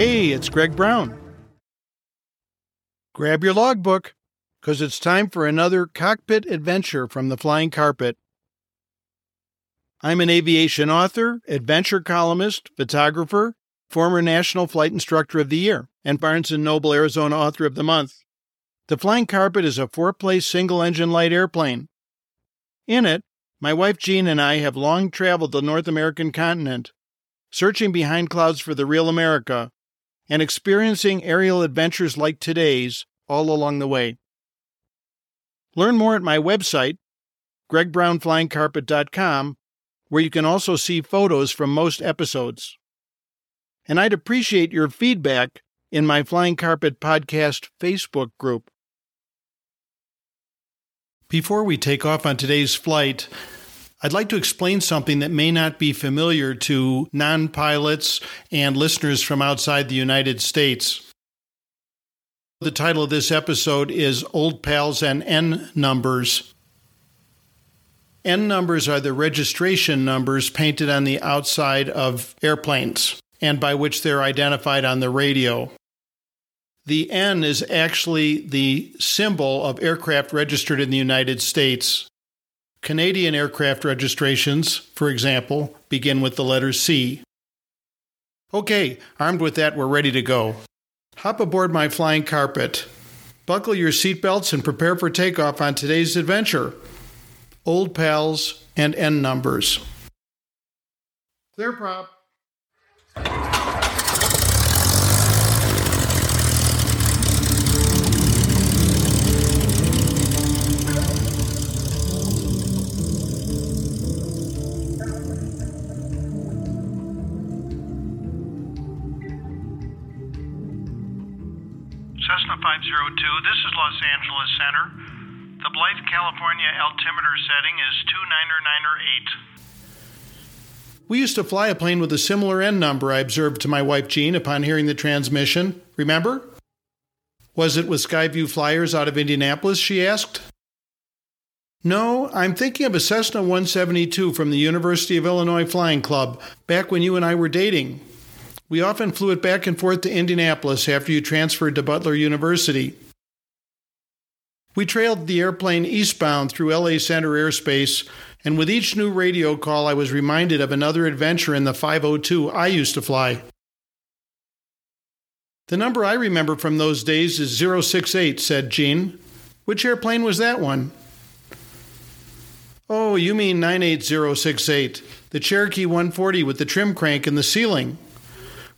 Hey, it's Greg Brown. Grab your logbook, because it's time for another cockpit adventure from the flying carpet. I'm an aviation author, adventure columnist, photographer, former National Flight Instructor of the Year, and Barnes & Noble Arizona Author of the Month. The Flying Carpet is a four-place single-engine light airplane. In it, my wife Jean and I have long traveled the North American continent, searching behind clouds for the real America, and experiencing aerial adventures like today's all along the way. Learn more at my website, gregbrownflyingcarpet.com, where you can also see photos from most episodes. And I'd appreciate your feedback in my Flying Carpet Podcast Facebook group. Before we take off on today's flight, I'd like to explain something that may not be familiar to non pilots and listeners from outside the United States. The title of this episode is Old Pals and N Numbers. N numbers are the registration numbers painted on the outside of airplanes and by which they're identified on the radio. The N is actually the symbol of aircraft registered in the United States. Canadian aircraft registrations, for example, begin with the letter C. Okay, armed with that, we're ready to go. Hop aboard my flying carpet. Buckle your seatbelts and prepare for takeoff on today's adventure. Old pals and N numbers. Clear prop. Cessna 502, this is Los Angeles Center. The Blythe, California altimeter setting is 29908. We used to fly a plane with a similar N number, I observed to my wife Jean upon hearing the transmission. Remember? Was it with Skyview Flyers out of Indianapolis? she asked. No, I'm thinking of a Cessna 172 from the University of Illinois Flying Club, back when you and I were dating. We often flew it back and forth to Indianapolis after you transferred to Butler University. We trailed the airplane eastbound through LA Center airspace, and with each new radio call, I was reminded of another adventure in the 502 I used to fly. The number I remember from those days is 068, said Jean. Which airplane was that one? Oh, you mean 98068, the Cherokee 140 with the trim crank in the ceiling.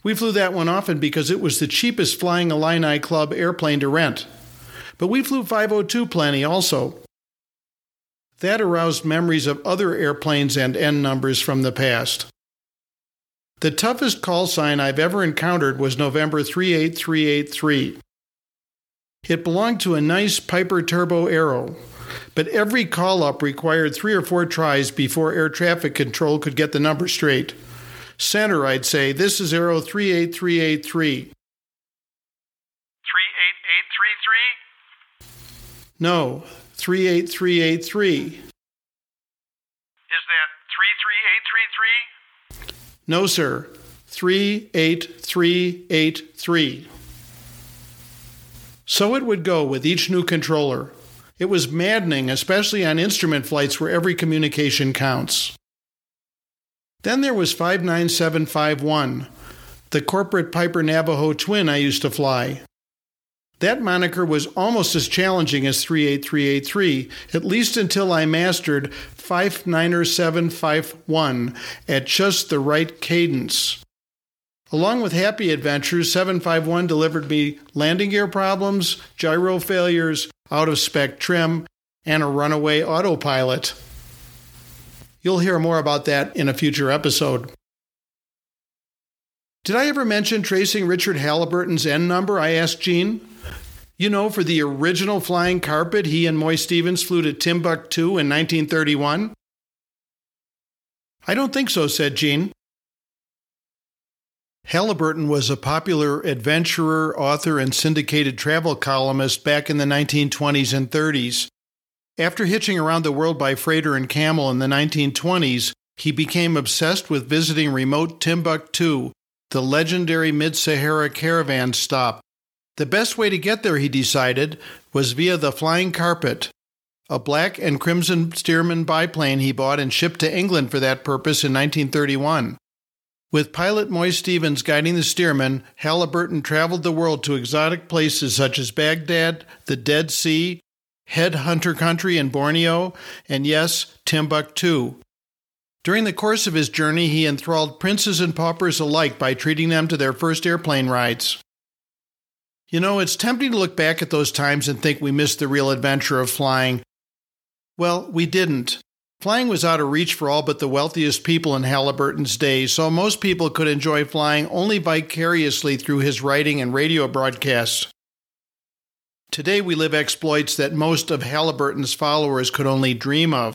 We flew that one often because it was the cheapest Flying Illini Club airplane to rent. But we flew 502 plenty also. That aroused memories of other airplanes and N numbers from the past. The toughest call sign I've ever encountered was November 38383. It belonged to a nice Piper Turbo Arrow, but every call up required three or four tries before air traffic control could get the number straight. Center, I'd say, this is arrow 38383. 38833? No, 38383. Is that 33833? No, sir, 38383. So it would go with each new controller. It was maddening, especially on instrument flights where every communication counts. Then there was 59751, the corporate Piper Navajo twin I used to fly. That moniker was almost as challenging as 38383, at least until I mastered 59751 at just the right cadence. Along with happy adventures, 751 delivered me landing gear problems, gyro failures, out of spec trim, and a runaway autopilot. You'll hear more about that in a future episode. Did I ever mention tracing Richard Halliburton's N number? I asked Jean. You know, for the original flying carpet, he and Moye Stephens flew to Timbuktu in 1931? I don't think so, said Jean. Halliburton was a popular adventurer, author, and syndicated travel columnist back in the 1920s and 30s. After hitching around the world by freighter and camel in the 1920s, he became obsessed with visiting remote Timbuktu, the legendary Mid Sahara caravan stop. The best way to get there, he decided, was via the Flying Carpet, a black and crimson Stearman biplane he bought and shipped to England for that purpose in 1931. With pilot Moye Stephens guiding the Stearman, Halliburton traveled the world to exotic places such as Baghdad, the Dead Sea, Headhunter Country in Borneo, and yes, Timbuktu. During the course of his journey, he enthralled princes and paupers alike by treating them to their first airplane rides. You know, it's tempting to look back at those times and think we missed the real adventure of flying. Well, we didn't. Flying was out of reach for all but the wealthiest people in Halliburton's day, so most people could enjoy flying only vicariously through his writing and radio broadcasts. Today we live exploits that most of Halliburton's followers could only dream of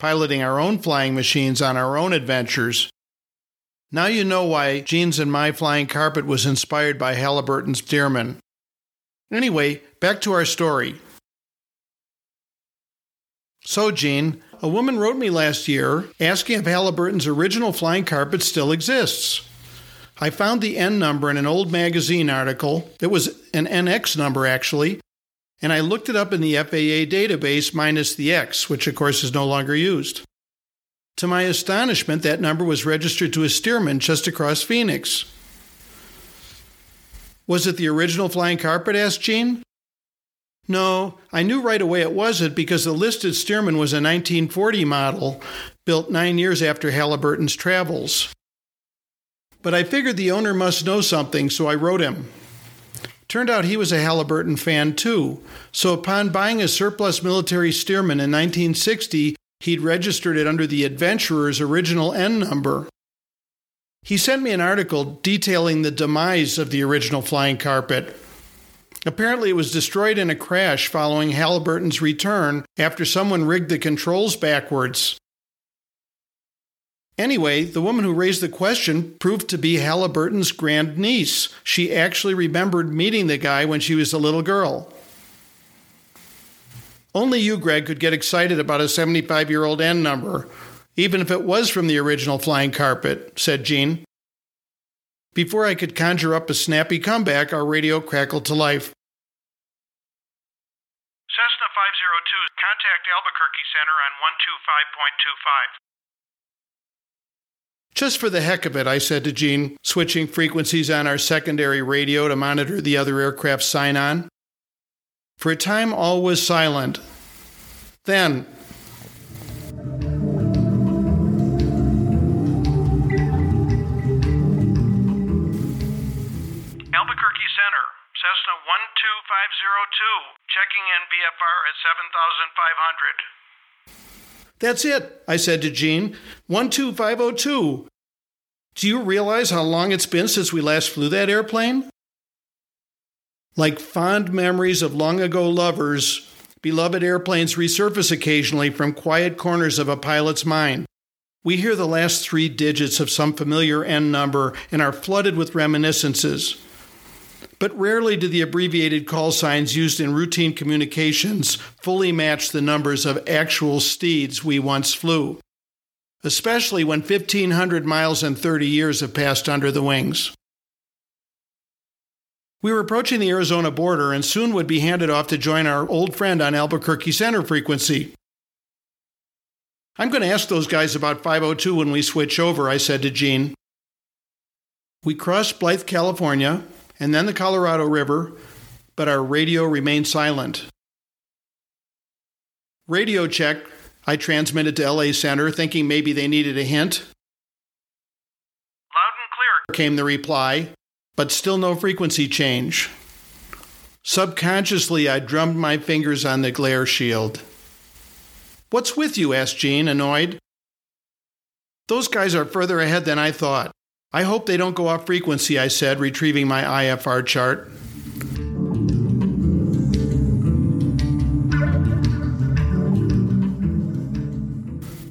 piloting our own flying machines on our own adventures. Now you know why Jean's and My Flying Carpet was inspired by Halliburton's Stearman. Anyway, back to our story. So, Gene, a woman wrote me last year asking if Halliburton's original flying carpet still exists. I found the N number in an old magazine article. It was an NX number, actually, and I looked it up in the FAA database minus the X, which of course is no longer used. To my astonishment, that number was registered to a Stearman just across Phoenix. Was it the original flying carpet? asked Jean. No, I knew right away it wasn't because the listed Stearman was a 1940 model, built nine years after Halliburton's travels. But I figured the owner must know something, so I wrote him. Turned out he was a Halliburton fan too, so upon buying a surplus military Stearman in 1960, he'd registered it under the Adventurer's original N number. He sent me an article detailing the demise of the original flying carpet. Apparently, it was destroyed in a crash following Halliburton's return after someone rigged the controls backwards. Anyway, the woman who raised the question proved to be Halliburton's grandniece. She actually remembered meeting the guy when she was a little girl. Only you, Greg, could get excited about a 75 year old N number, even if it was from the original flying carpet, said Jean. Before I could conjure up a snappy comeback, our radio crackled to life. Cessna 502, contact Albuquerque Center on 125.25. Just for the heck of it, I said to Jean, switching frequencies on our secondary radio to monitor the other aircraft's sign on. For a time, all was silent. Then, Albuquerque Center, Cessna 12502, checking in BFR at 7500. That's it, I said to Jean. 12502. Do you realize how long it's been since we last flew that airplane? Like fond memories of long ago lovers, beloved airplanes resurface occasionally from quiet corners of a pilot's mind. We hear the last three digits of some familiar N number and are flooded with reminiscences. But rarely do the abbreviated call signs used in routine communications fully match the numbers of actual steeds we once flew, especially when 1,500 miles and 30 years have passed under the wings. We were approaching the Arizona border and soon would be handed off to join our old friend on Albuquerque Center frequency. I'm going to ask those guys about 502 when we switch over, I said to Jean. We crossed Blythe, California, and then the Colorado River, but our radio remained silent. Radio check, I transmitted to LA Center, thinking maybe they needed a hint. Loud and clear. Came the reply, but still no frequency change. Subconsciously, I drummed my fingers on the glare shield. What's with you? asked Jean, annoyed. Those guys are further ahead than I thought. I hope they don't go off frequency, I said, retrieving my IFR chart.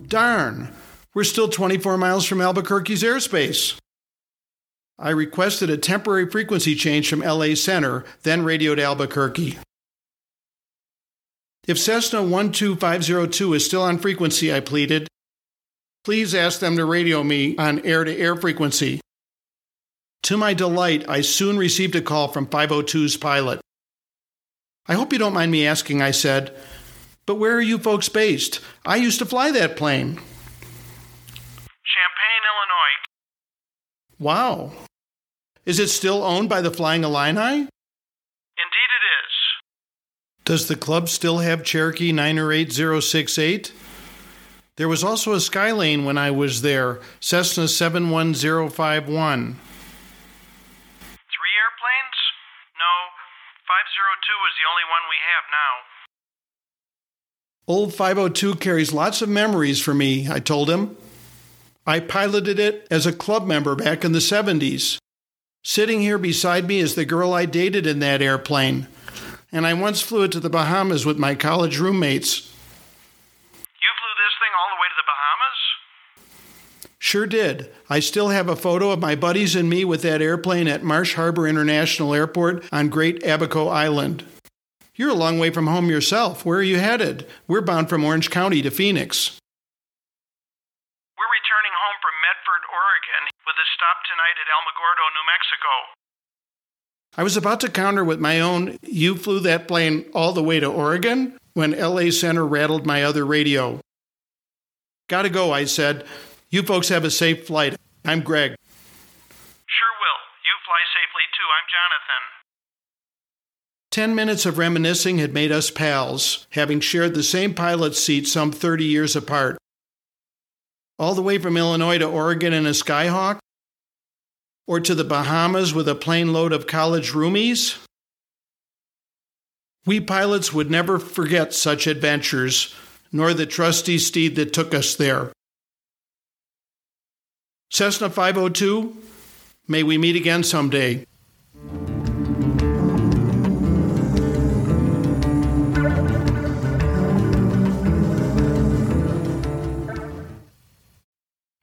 Darn, we're still 24 miles from Albuquerque's airspace. I requested a temporary frequency change from LA Center, then radioed Albuquerque. If Cessna 12502 is still on frequency, I pleaded, please ask them to radio me on air to air frequency. To my delight, I soon received a call from 502's pilot. I hope you don't mind me asking, I said, but where are you folks based? I used to fly that plane. Champaign, Illinois. Wow. Is it still owned by the Flying Illini? Indeed, it is. Does the club still have Cherokee 908068? There was also a Skylane when I was there, Cessna 71051. Three airplanes? No, 502 is the only one we have now. Old 502 carries lots of memories for me, I told him. I piloted it as a club member back in the 70s. Sitting here beside me is the girl I dated in that airplane, and I once flew it to the Bahamas with my college roommates. You flew this thing all the way to the Bahamas? Sure did. I still have a photo of my buddies and me with that airplane at Marsh Harbour International Airport on Great Abaco Island. You're a long way from home yourself. Where are you headed? We're bound from Orange County to Phoenix. We're returning home from Medford, Oregon, with a stop tonight at Alamogordo, New Mexico. I was about to counter with my own, you flew that plane all the way to Oregon, when LA Center rattled my other radio. Gotta go, I said. You folks have a safe flight. I'm Greg. Sure will. You fly safely too. I'm Jonathan. Ten minutes of reminiscing had made us pals, having shared the same pilot seat some 30 years apart. All the way from Illinois to Oregon in a Skyhawk? Or to the Bahamas with a plane load of college roomies? We pilots would never forget such adventures, nor the trusty steed that took us there. Cessna 502, may we meet again someday.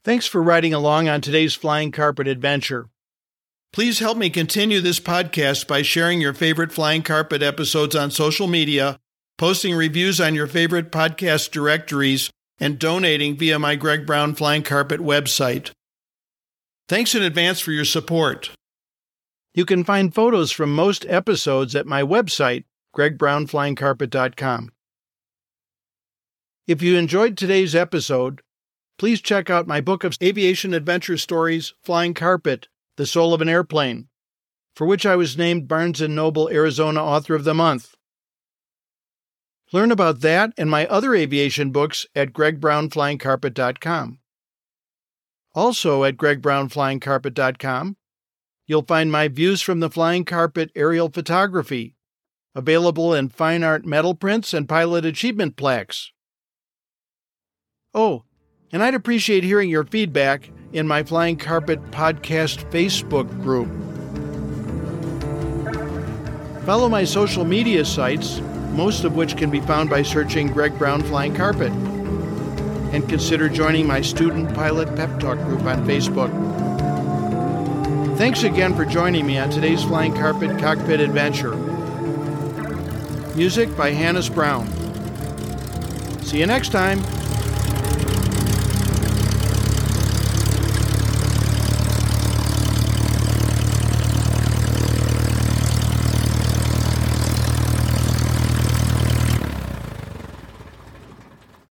Thanks for riding along on today's Flying Carpet adventure. Please help me continue this podcast by sharing your favorite Flying Carpet episodes on social media, posting reviews on your favorite podcast directories, and donating via my Greg Brown Flying Carpet website. Thanks in advance for your support. You can find photos from most episodes at my website, gregbrownflyingcarpet.com. If you enjoyed today's episode, please check out my book of aviation adventure stories, Flying Carpet, The Soul of an Airplane, for which I was named Barnes & Noble Arizona Author of the Month. Learn about that and my other aviation books at gregbrownflyingcarpet.com. Also at gregbrownflyingcarpet.com, you'll find my views from the flying carpet aerial photography, available in fine art metal prints and pilot achievement plaques. Oh, and I'd appreciate hearing your feedback in my Flying Carpet Podcast Facebook group. Follow my social media sites, most of which can be found by searching Greg Brown Flying Carpet. And consider joining my Student Pilot Pep Talk group on Facebook. Thanks again for joining me on today's Flying Carpet Cockpit Adventure. Music by Hannes Brown. See you next time.